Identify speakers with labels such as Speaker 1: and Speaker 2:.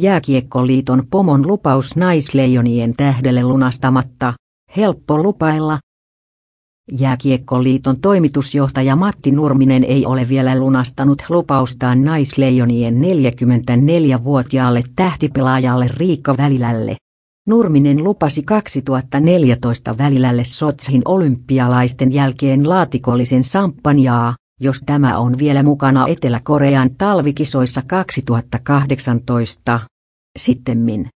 Speaker 1: Jääkiekkoliiton pomon lupaus naisleijonien tähdelle lunastamatta, helppo lupailla. Jääkiekkoliiton toimitusjohtaja Matti Nurminen ei ole vielä lunastanut lupaustaan naisleijonien 44-vuotiaalle tähtipelaajalle Riikka Välilälle. Nurminen lupasi 2014 Välilälle Sotshin olympialaisten jälkeen laatikollisen samppanjaa, jos tämä on vielä mukana Etelä-Korean talvikisoissa 2018. Sittemmin